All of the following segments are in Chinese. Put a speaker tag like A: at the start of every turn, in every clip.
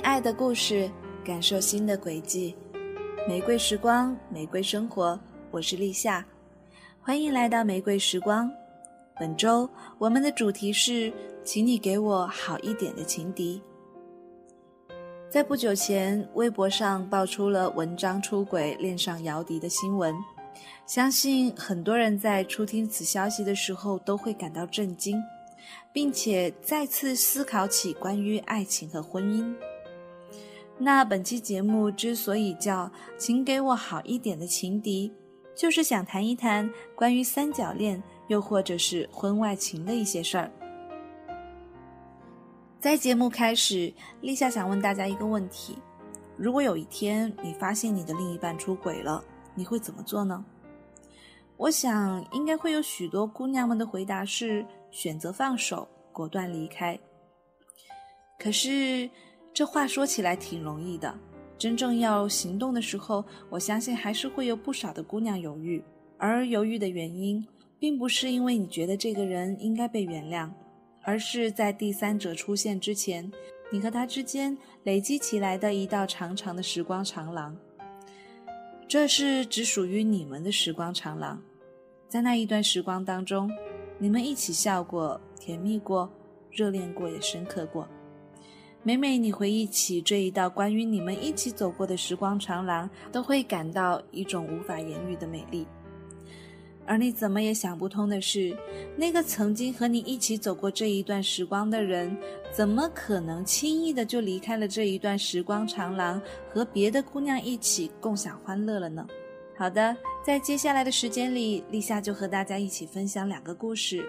A: 爱的故事，感受新的轨迹。玫瑰时光，玫瑰生活，我是立夏，欢迎来到玫瑰时光。本周我们的主题是，请你给我好一点的情敌。在不久前，微博上爆出了文章出轨、恋上姚笛的新闻，相信很多人在初听此消息的时候都会感到震惊。并且再次思考起关于爱情和婚姻。那本期节目之所以叫“请给我好一点的情敌”，就是想谈一谈关于三角恋，又或者是婚外情的一些事儿。在节目开始，立夏想问大家一个问题：如果有一天你发现你的另一半出轨了，你会怎么做呢？我想，应该会有许多姑娘们的回答是。选择放手，果断离开。可是，这话说起来挺容易的，真正要行动的时候，我相信还是会有不少的姑娘犹豫。而犹豫的原因，并不是因为你觉得这个人应该被原谅，而是在第三者出现之前，你和他之间累积起来的一道长长的时光长廊。这是只属于你们的时光长廊，在那一段时光当中。你们一起笑过，甜蜜过，热恋过，也深刻过。每每你回忆起这一道关于你们一起走过的时光长廊，都会感到一种无法言喻的美丽。而你怎么也想不通的是，那个曾经和你一起走过这一段时光的人，怎么可能轻易的就离开了这一段时光长廊，和别的姑娘一起共享欢乐了呢？好的，在接下来的时间里，立夏就和大家一起分享两个故事，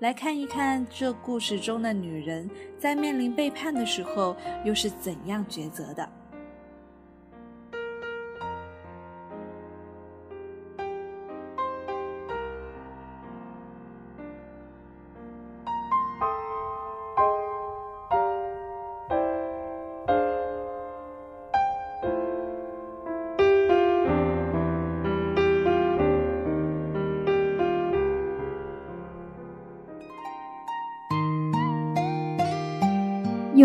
A: 来看一看这故事中的女人在面临背叛的时候又是怎样抉择的。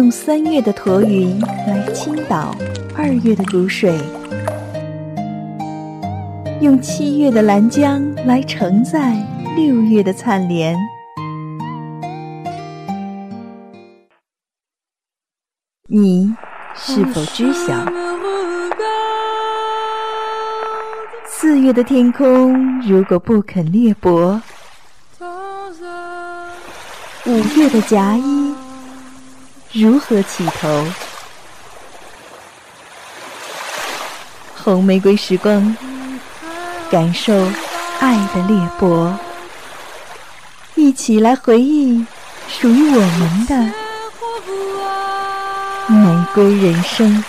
B: 用三月的驼云来倾倒二月的谷水，用七月的兰江来承载六月的灿莲。你是否知晓？四月的天空如果不肯裂帛，五月的夹衣。如何起头？红玫瑰时光，感受爱的裂帛，一起来回忆属于我们的玫瑰人生。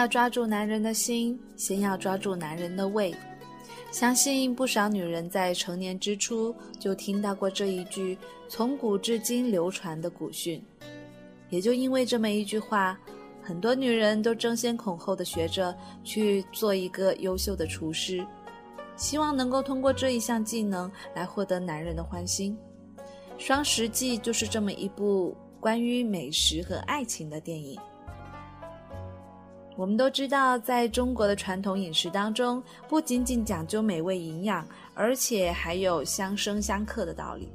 A: 要抓住男人的心，先要抓住男人的胃。相信不少女人在成年之初就听到过这一句从古至今流传的古训。也就因为这么一句话，很多女人都争先恐后的学着去做一个优秀的厨师，希望能够通过这一项技能来获得男人的欢心。《双十记》就是这么一部关于美食和爱情的电影。我们都知道，在中国的传统饮食当中，不仅仅讲究美味营养，而且还有相生相克的道理。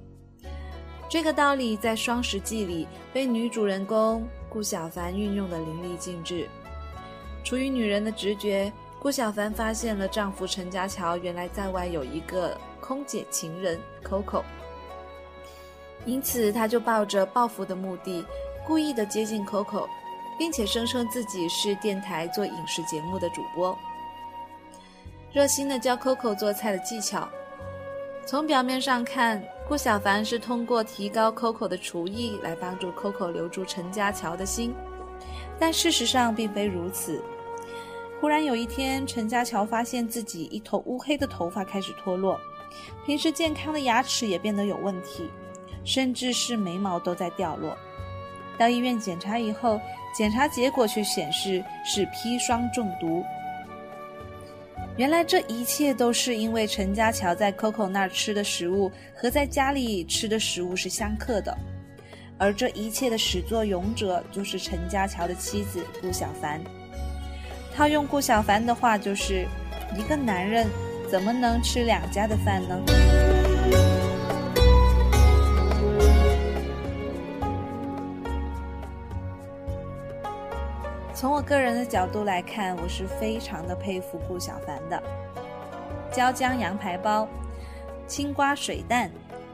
A: 这个道理在《双十记》里被女主人公顾小凡运用的淋漓尽致。出于女人的直觉，顾小凡发现了丈夫陈家桥原来在外有一个空姐情人 Coco，因此她就抱着报复的目的，故意的接近 Coco。并且声称自己是电台做影视节目的主播，热心的教 Coco 做菜的技巧。从表面上看，顾小凡是通过提高 Coco 的厨艺来帮助 Coco 留住陈家乔的心，但事实上并非如此。忽然有一天，陈家乔发现自己一头乌黑的头发开始脱落，平时健康的牙齿也变得有问题，甚至是眉毛都在掉落。到医院检查以后，检查结果却显示是砒霜中毒。原来这一切都是因为陈家桥在 Coco 那儿吃的食物和在家里吃的食物是相克的，而这一切的始作俑者就是陈家桥的妻子顾小凡。套用顾小凡的话，就是一个男人怎么能吃两家的饭呢？从我个人的角度来看，我是非常的佩服顾小凡的。椒江羊排包、青瓜水蛋、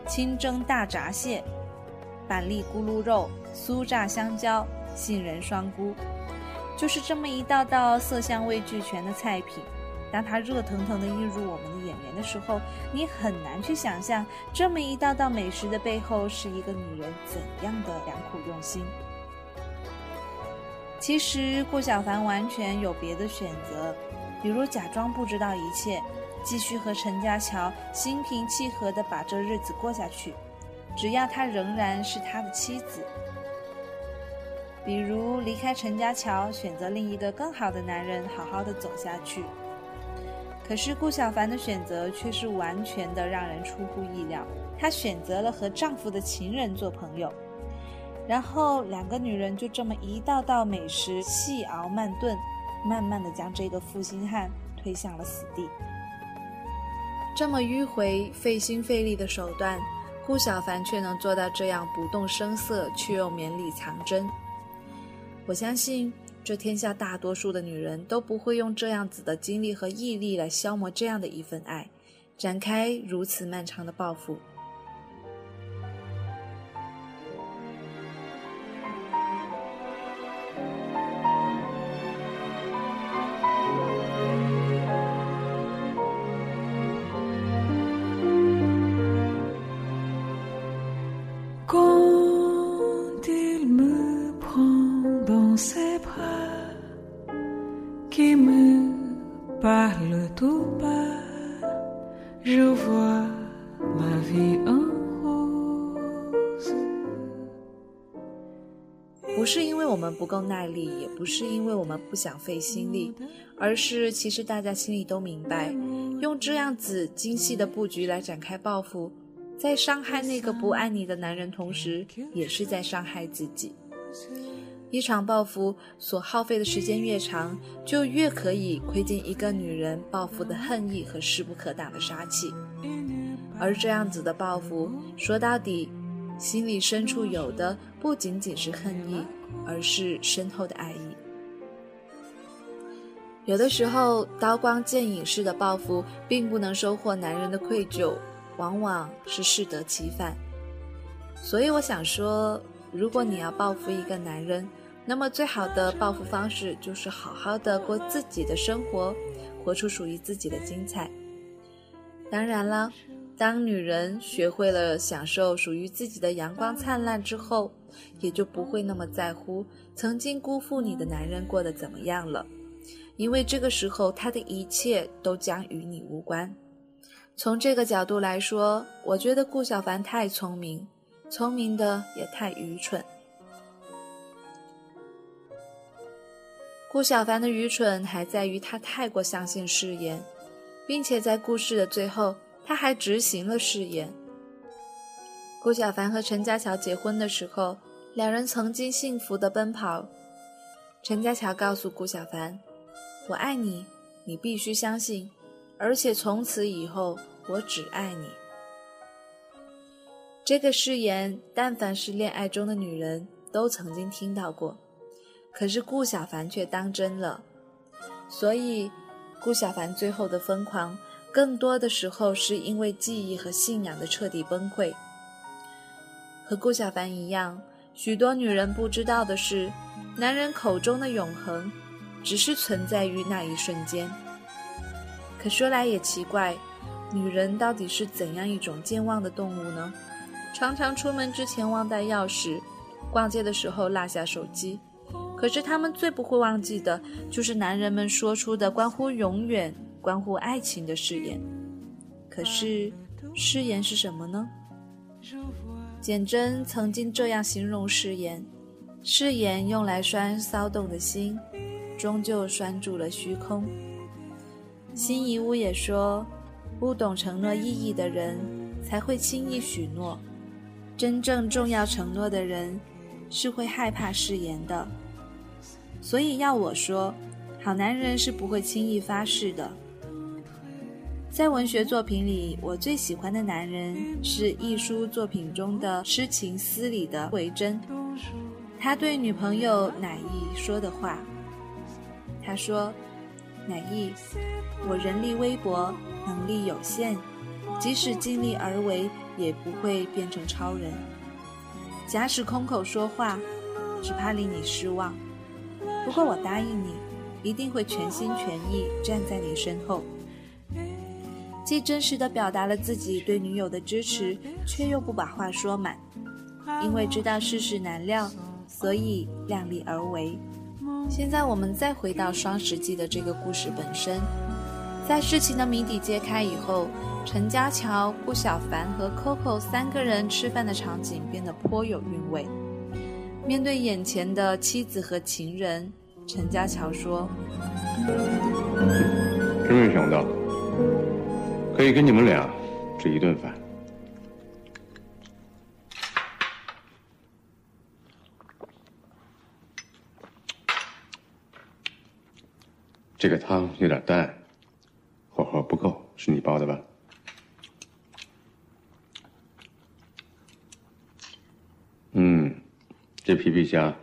A: 清蒸大闸蟹、板栗咕噜肉、酥炸香蕉、杏仁双菇，就是这么一道道色香味俱全的菜品。当它热腾腾的映入我们的眼帘的时候，你很难去想象这么一道道美食的背后是一个女人怎样的良苦用心。其实顾小凡完全有别的选择，比如假装不知道一切，继续和陈家乔心平气和地把这日子过下去，只要他仍然是他的妻子。比如离开陈家桥，选择另一个更好的男人，好好的走下去。可是顾小凡的选择却是完全的让人出乎意料，她选择了和丈夫的情人做朋友。然后两个女人就这么一道道美食细熬慢炖，慢慢的将这个负心汉推向了死地。这么迂回、费心费力的手段，顾小凡却能做到这样不动声色，却又绵里藏针。我相信，这天下大多数的女人都不会用这样子的精力和毅力来消磨这样的一份爱，展开如此漫长的报复。不够耐力，也不是因为我们不想费心力，而是其实大家心里都明白，用这样子精细的布局来展开报复，在伤害那个不爱你的男人，同时也是在伤害自己。一场报复所耗费的时间越长，就越可以窥见一个女人报复的恨意和势不可挡的杀气。而这样子的报复，说到底。心里深处有的不仅仅是恨意，而是深厚的爱意。有的时候，刀光剑影式的报复并不能收获男人的愧疚，往往是适得其反。所以，我想说，如果你要报复一个男人，那么最好的报复方式就是好好的过自己的生活，活出属于自己的精彩。当然了。当女人学会了享受属于自己的阳光灿烂之后，也就不会那么在乎曾经辜负你的男人过得怎么样了，因为这个时候他的一切都将与你无关。从这个角度来说，我觉得顾小凡太聪明，聪明的也太愚蠢。顾小凡的愚蠢还在于他太过相信誓言，并且在故事的最后。他还执行了誓言。顾小凡和陈家乔结婚的时候，两人曾经幸福的奔跑。陈家乔告诉顾小凡：“我爱你，你必须相信，而且从此以后，我只爱你。”这个誓言，但凡是恋爱中的女人都曾经听到过，可是顾小凡却当真了。所以，顾小凡最后的疯狂。更多的时候是因为记忆和信仰的彻底崩溃。和顾小凡一样，许多女人不知道的是，男人口中的永恒，只是存在于那一瞬间。可说来也奇怪，女人到底是怎样一种健忘的动物呢？常常出门之前忘带钥匙，逛街的时候落下手机，可是他们最不会忘记的，就是男人们说出的关乎永远、关乎爱情的誓言。可是，誓言是什么呢？简真曾经这样形容誓言：誓言用来拴骚动的心，终究拴住了虚空。辛夷坞也说，不懂承诺意义的人，才会轻易许诺；真正重要承诺的人，是会害怕誓言的。所以要我说，好男人是不会轻易发誓的。在文学作品里，我最喜欢的男人是艺术作品中的诗情思里的维真。他对女朋友乃意说的话，他说：“乃意，我人力微薄，能力有限，即使尽力而为，也不会变成超人。假使空口说话，只怕令你失望。不过我答应你，一定会全心全意站在你身后。”既真实地表达了自己对女友的支持，却又不把话说满，因为知道世事难料，所以量力而为。现在我们再回到双十记的这个故事本身，在事情的谜底揭开以后，陈家乔、顾小凡和 Coco 三个人吃饭的场景变得颇有韵味。面对眼前的妻子和情人，陈家乔说：“
C: 真没想到。”可以跟你们俩吃一顿饭。这个汤有点淡，火候不够，是你煲的吧？嗯，这皮皮虾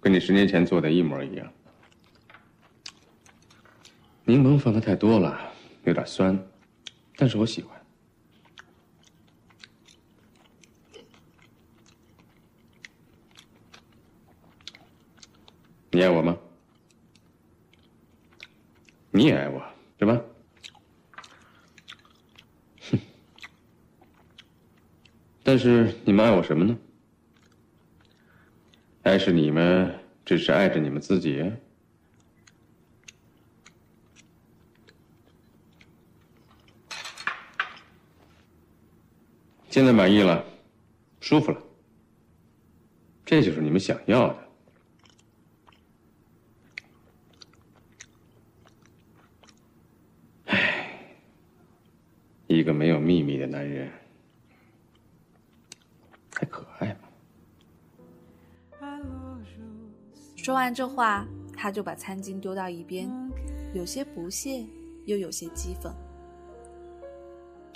C: 跟你十年前做的一模一样。柠檬放的太多了，有点酸。但是我喜欢。你爱我吗？你也爱我，是吧？哼。但是你们爱我什么呢？还是你们只是爱着你们自己？现在满意了，舒服了，这就是你们想要的。唉，一个没有秘密的男人，还可爱吗？
A: 说完这话，他就把餐巾丢到一边，有些不屑，又有些讥讽。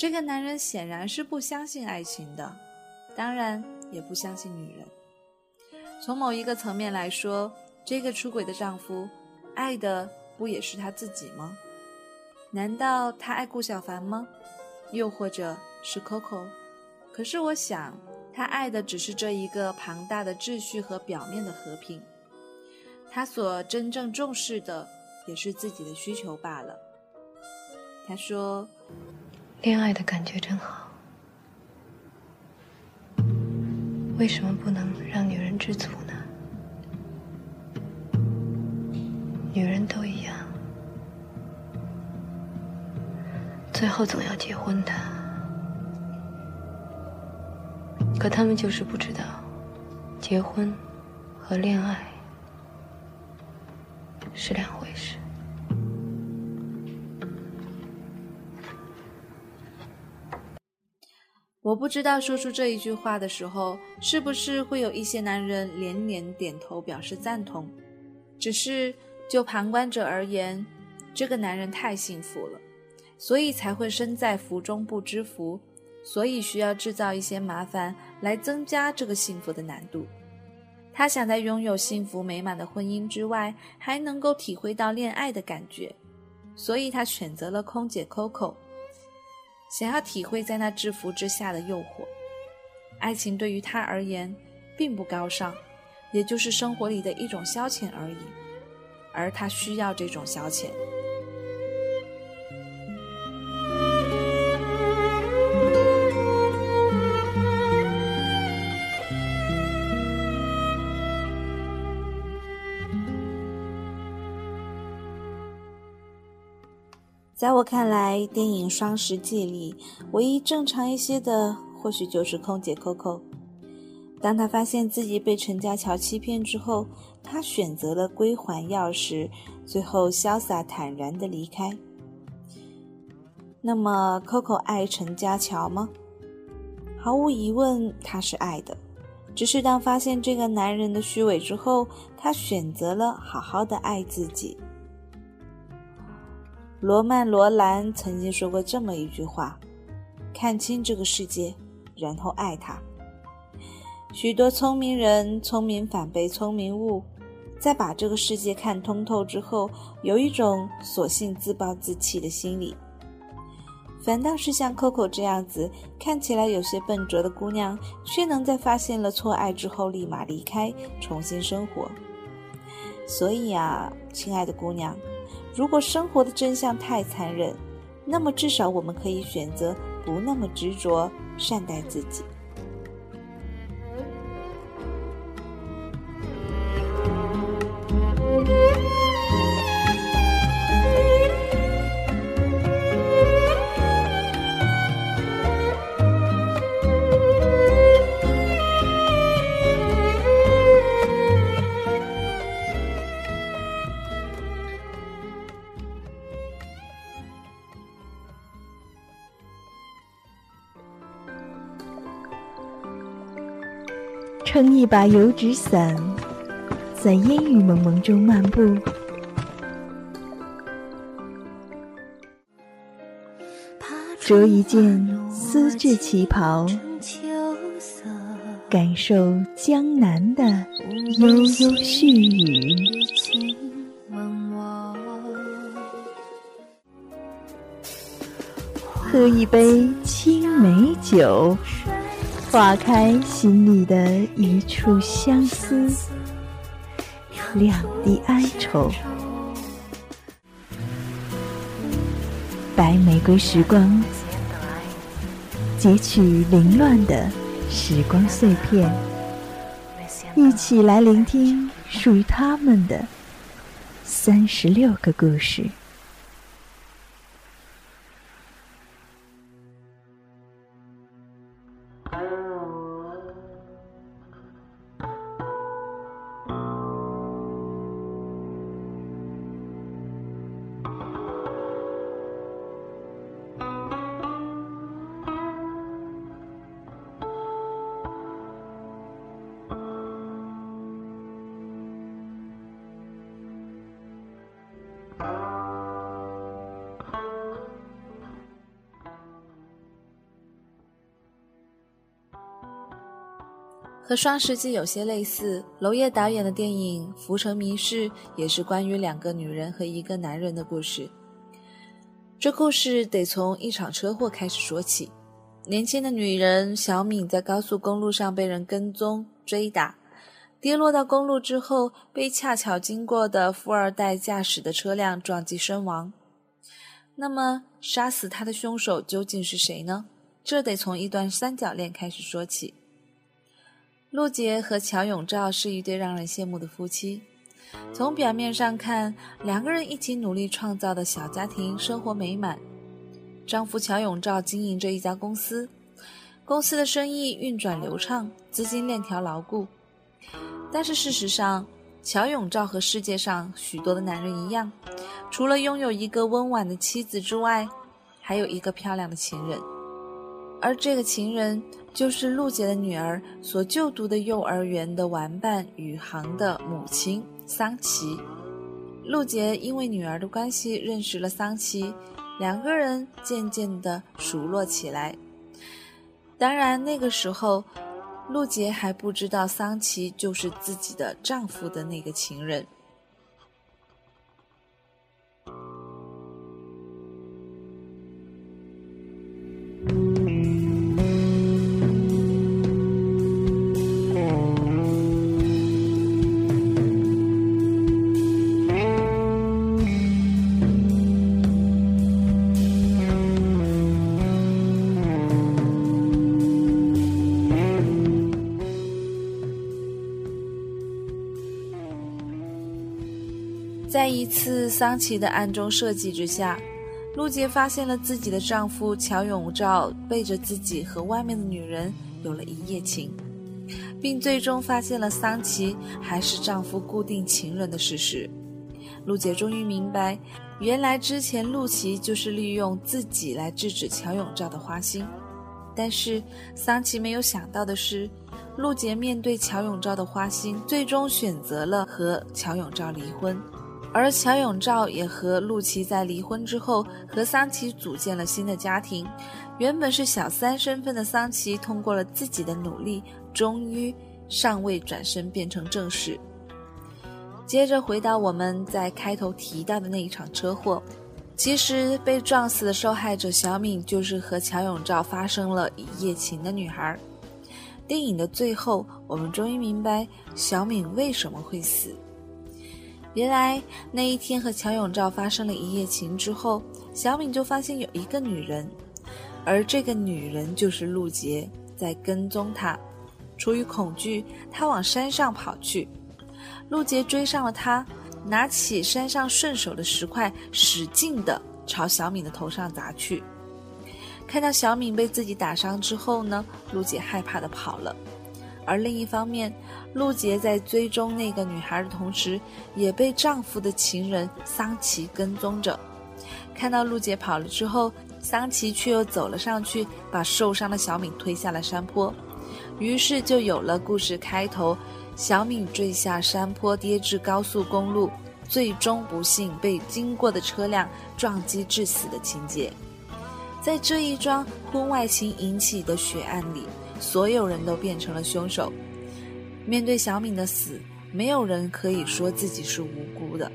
A: 这个男人显然是不相信爱情的，当然也不相信女人。从某一个层面来说，这个出轨的丈夫爱的不也是他自己吗？难道他爱顾小凡吗？又或者是 Coco？可是我想，他爱的只是这一个庞大的秩序和表面的和平。他所真正重视的也是自己的需求罢了。他说。
D: 恋爱的感觉真好，为什么不能让女人知足呢？女人都一样，最后总要结婚的。可他们就是不知道，结婚和恋爱是两回事。
A: 我不知道说出这一句话的时候，是不是会有一些男人连连点头表示赞同。只是就旁观者而言，这个男人太幸福了，所以才会身在福中不知福，所以需要制造一些麻烦来增加这个幸福的难度。他想在拥有幸福美满的婚姻之外，还能够体会到恋爱的感觉，所以他选择了空姐 Coco。想要体会在那制服之下的诱惑，爱情对于他而言并不高尚，也就是生活里的一种消遣而已，而他需要这种消遣。在我看来，电影《双十记》里唯一正常一些的，或许就是空姐 Coco。当她发现自己被陈家乔欺骗之后，她选择了归还钥匙，最后潇洒坦然的离开。那么，Coco 爱陈家乔吗？毫无疑问，她是爱的。只是当发现这个男人的虚伪之后，她选择了好好的爱自己。罗曼·罗兰曾经说过这么一句话：“看清这个世界，然后爱它。”许多聪明人聪明反被聪明误，在把这个世界看通透之后，有一种索性自暴自弃的心理。反倒是像 Coco 这样子看起来有些笨拙的姑娘，却能在发现了错爱之后立马离开，重新生活。所以啊，亲爱的姑娘，如果生活的真相太残忍，那么至少我们可以选择不那么执着，善待自己。
B: 撑一把油纸伞，在烟雨蒙蒙中漫步，着一件丝质旗袍，感受江南的悠悠絮语，喝一杯青梅酒。化开心里的一处相思，两地哀愁。白玫瑰时光，截取凌乱的时光碎片，一起来聆听属于他们的三十六个故事。
A: 和《双十记》有些类似，娄烨导演的电影《浮城谜事》也是关于两个女人和一个男人的故事。这故事得从一场车祸开始说起。年轻的女人小敏在高速公路上被人跟踪追打，跌落到公路之后，被恰巧经过的富二代驾驶的车辆撞击身亡。那么，杀死她的凶手究竟是谁呢？这得从一段三角恋开始说起。陆杰和乔永照是一对让人羡慕的夫妻。从表面上看，两个人一起努力创造的小家庭生活美满。丈夫乔永照经营着一家公司，公司的生意运转流畅，资金链条牢固。但是事实上，乔永照和世界上许多的男人一样，除了拥有一个温婉的妻子之外，还有一个漂亮的情人。而这个情人就是陆杰的女儿所就读的幼儿园的玩伴宇航的母亲桑琪。陆杰因为女儿的关系认识了桑琪，两个人渐渐的熟络起来。当然，那个时候陆杰还不知道桑琪就是自己的丈夫的那个情人。桑奇的暗中设计之下，陆杰发现了自己的丈夫乔永照背着自己和外面的女人有了一夜情，并最终发现了桑琪还是丈夫固定情人的事实。陆杰终于明白，原来之前陆琪就是利用自己来制止乔永照的花心。但是桑琪没有想到的是，陆杰面对乔永照的花心，最终选择了和乔永照离婚。而乔永照也和陆琪在离婚之后，和桑琪组建了新的家庭。原本是小三身份的桑琪，通过了自己的努力，终于尚未转身变成正室。接着回到我们在开头提到的那一场车祸，其实被撞死的受害者小敏就是和乔永照发生了一夜情的女孩。电影的最后，我们终于明白小敏为什么会死。原来那一天和乔永照发生了一夜情之后，小敏就发现有一个女人，而这个女人就是陆杰在跟踪她。出于恐惧，她往山上跑去。陆杰追上了她，拿起山上顺手的石块，使劲的朝小敏的头上砸去。看到小敏被自己打伤之后呢，陆杰害怕的跑了。而另一方面，陆杰在追踪那个女孩的同时，也被丈夫的情人桑琪跟踪着。看到陆杰跑了之后，桑琪却又走了上去，把受伤的小敏推下了山坡。于是就有了故事开头：小敏坠下山坡，跌至高速公路，最终不幸被经过的车辆撞击致死的情节。在这一桩婚外情引起的血案里。所有人都变成了凶手。面对小敏的死，没有人可以说自己是无辜的。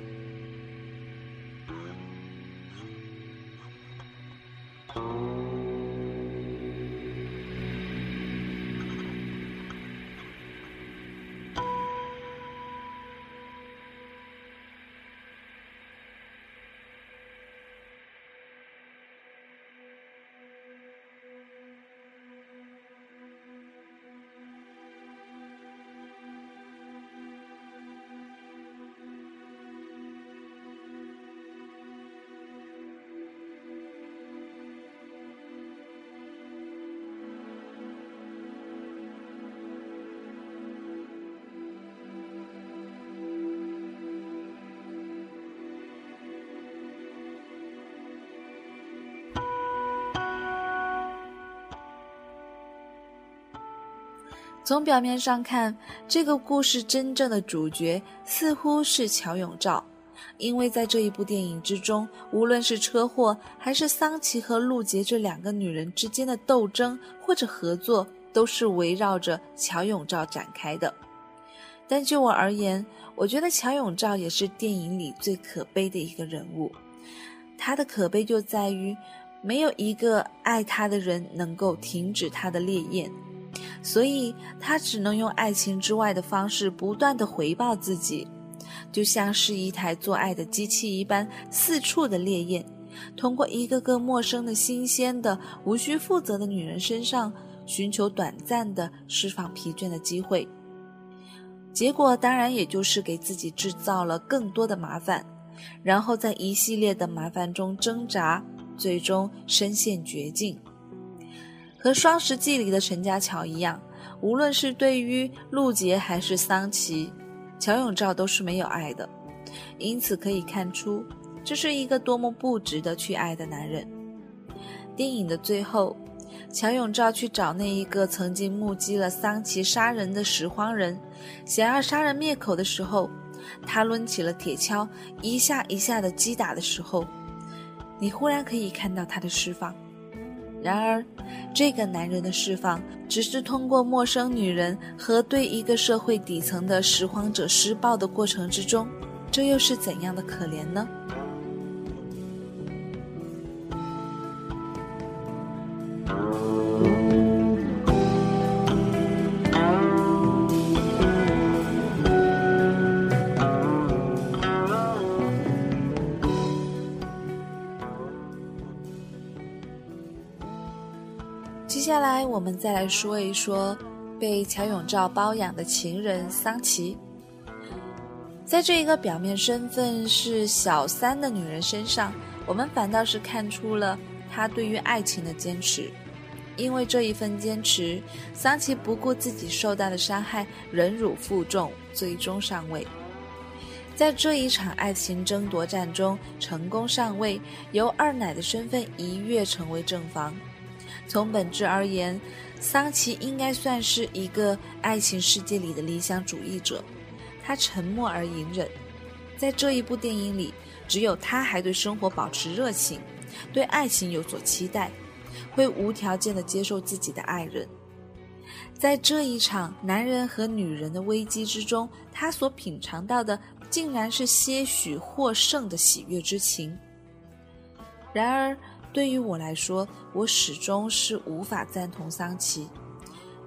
A: 从表面上看，这个故事真正的主角似乎是乔永照，因为在这一部电影之中，无论是车祸，还是桑琪和陆杰这两个女人之间的斗争或者合作，都是围绕着乔永照展开的。但就我而言，我觉得乔永照也是电影里最可悲的一个人物。他的可悲就在于，没有一个爱他的人能够停止他的烈焰。所以，他只能用爱情之外的方式不断的回报自己，就像是一台做爱的机器一般，四处的烈焰，通过一个个陌生的、新鲜的、无需负责的女人身上，寻求短暂的释放疲倦的机会。结果当然也就是给自己制造了更多的麻烦，然后在一系列的麻烦中挣扎，最终身陷绝境。和《双十记》里的陈家桥一样，无论是对于陆杰还是桑琪，乔永照都是没有爱的。因此可以看出，这是一个多么不值得去爱的男人。电影的最后，乔永照去找那一个曾经目击了桑琪杀人的拾荒人，想要杀人灭口的时候，他抡起了铁锹，一下一下的击打的时候，你忽然可以看到他的释放。然而，这个男人的释放，只是通过陌生女人和对一个社会底层的拾荒者施暴的过程之中，这又是怎样的可怜呢？再来说一说被乔永照包养的情人桑琪。在这一个表面身份是小三的女人身上，我们反倒是看出了她对于爱情的坚持。因为这一份坚持，桑琪不顾自己受到的伤害，忍辱负重，最终上位。在这一场爱情争夺战中，成功上位，由二奶的身份一跃成为正房。从本质而言，桑奇应该算是一个爱情世界里的理想主义者。他沉默而隐忍，在这一部电影里，只有他还对生活保持热情，对爱情有所期待，会无条件的接受自己的爱人。在这一场男人和女人的危机之中，他所品尝到的。竟然是些许获胜的喜悦之情。然而，对于我来说，我始终是无法赞同桑琪。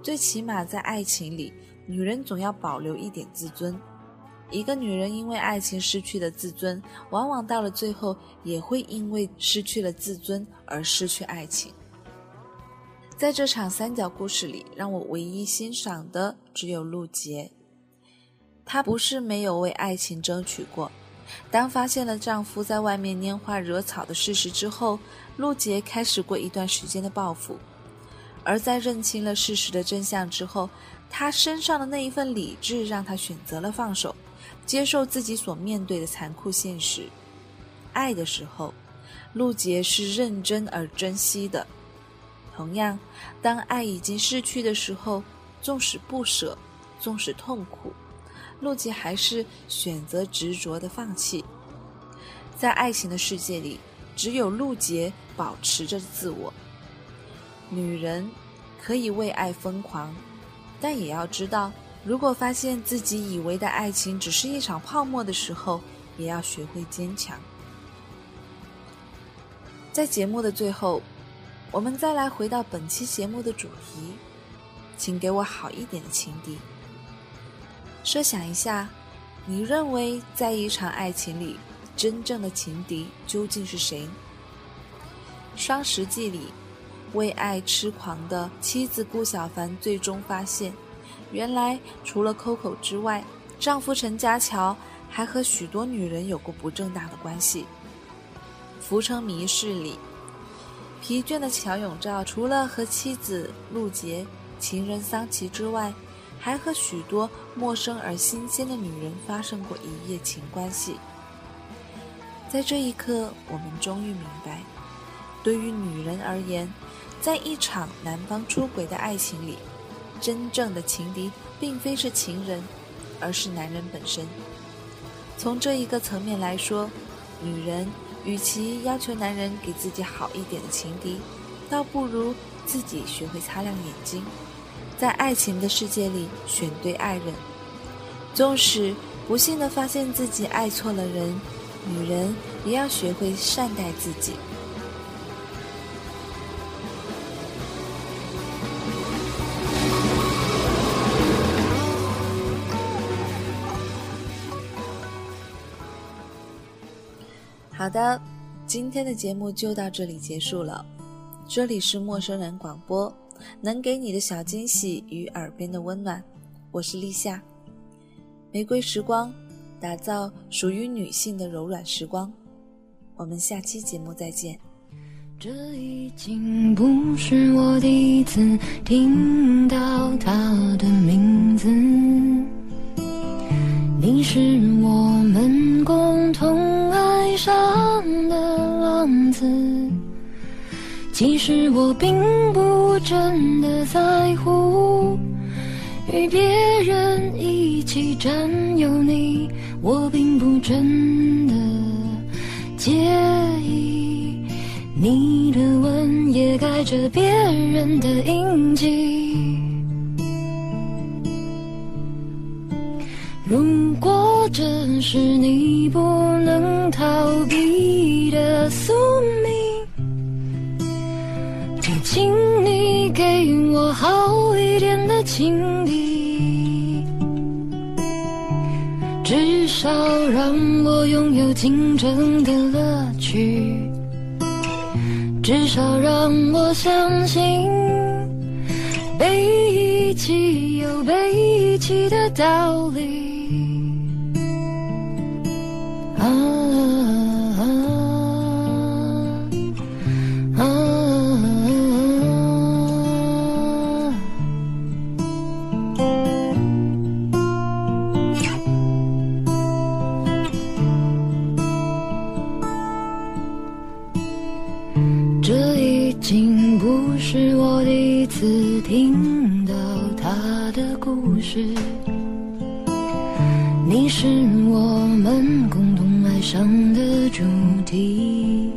A: 最起码在爱情里，女人总要保留一点自尊。一个女人因为爱情失去了自尊，往往到了最后也会因为失去了自尊而失去爱情。在这场三角故事里，让我唯一欣赏的只有陆杰。她不是没有为爱情争取过。当发现了丈夫在外面拈花惹草的事实之后，陆杰开始过一段时间的报复。而在认清了事实的真相之后，她身上的那一份理智让她选择了放手，接受自己所面对的残酷现实。爱的时候，陆杰是认真而珍惜的；同样，当爱已经失去的时候，纵使不舍，纵使痛苦。陆杰还是选择执着的放弃，在爱情的世界里，只有陆杰保持着自我。女人可以为爱疯狂，但也要知道，如果发现自己以为的爱情只是一场泡沫的时候，也要学会坚强。在节目的最后，我们再来回到本期节目的主题，请给我好一点的情敌。设想一下，你认为在一场爱情里，真正的情敌究竟是谁？《双十记》里，为爱痴狂的妻子顾小凡最终发现，原来除了 Coco 之外，丈夫陈家乔还和许多女人有过不正当的关系。《浮城谜事》里，疲倦的乔永照除了和妻子陆杰、情人桑琪之外，还和许多陌生而新鲜的女人发生过一夜情关系。在这一刻，我们终于明白，对于女人而言，在一场男方出轨的爱情里，真正的情敌并非是情人，而是男人本身。从这一个层面来说，女人与其要求男人给自己好一点的情敌，倒不如自己学会擦亮眼睛。在爱情的世界里选对爱人，纵使不幸的发现自己爱错了人，女人也要学会善待自己。好的，今天的节目就到这里结束了。这里是陌生人广播。能给你的小惊喜与耳边的温暖，我是立夏。玫瑰时光，打造属于女性的柔软时光。我们下期节目再见。
E: 这已经不是我第一次听到他的名字，你是我们共同爱上的浪子。其实我并不真的在乎与别人一起占有你，我并不真的介意你的吻也盖着别人的印记。如果这是你不能逃避的宿命。请你给我好一点的情敌，至少让我拥有竞争的乐趣，至少让我相信被遗弃有被遗弃的道理。的故事。你是我们共同爱上的主题。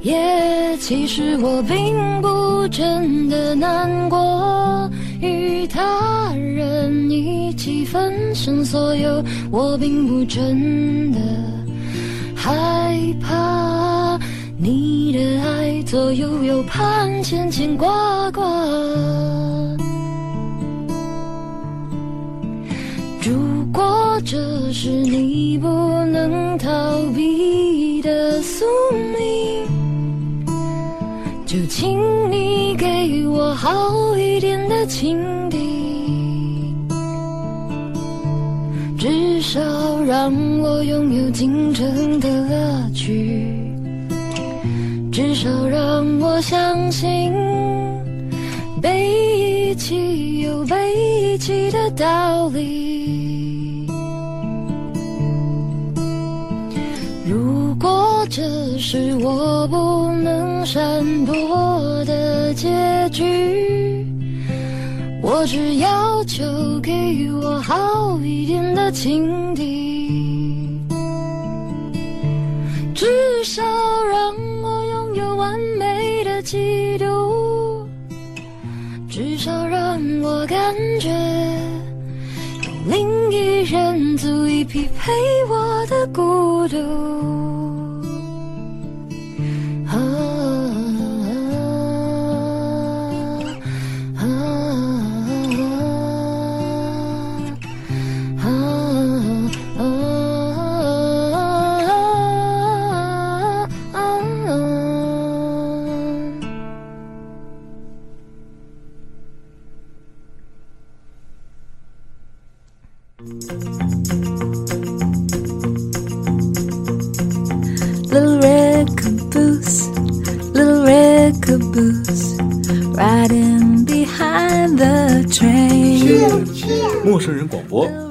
E: 也其实我并不真的难过，与他人一起分享所有，我并不真的害怕你的爱左右右盼牵牵挂挂。这是你不能逃避的宿命。就请你给我好一点的情敌，至少让我拥有进城的乐趣，至少让我相信被遗弃有被遗弃的道理。这是我不能闪躲的结局，我只要求给我好一点的情敌，至少让我拥有完美的嫉妒，至少让我感觉有另一人足以匹配我的孤独。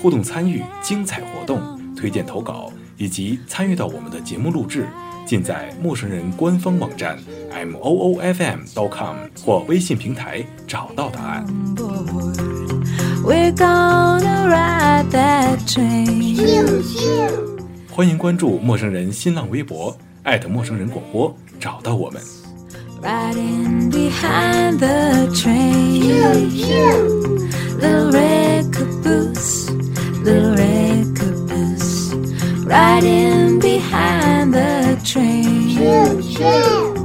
F: 互动参与、精彩活动、推荐投稿以及参与到我们的节目录制，尽在陌生人官方网站 m o o f m dot com 或微信平台找到答案。
B: We're gonna ride that train.
F: 欢迎关注陌生人新浪微博，艾特陌生人广播，找到我们。
B: Riding behind the train. Little red caboose, the caboose riding behind the train. Choo, choo.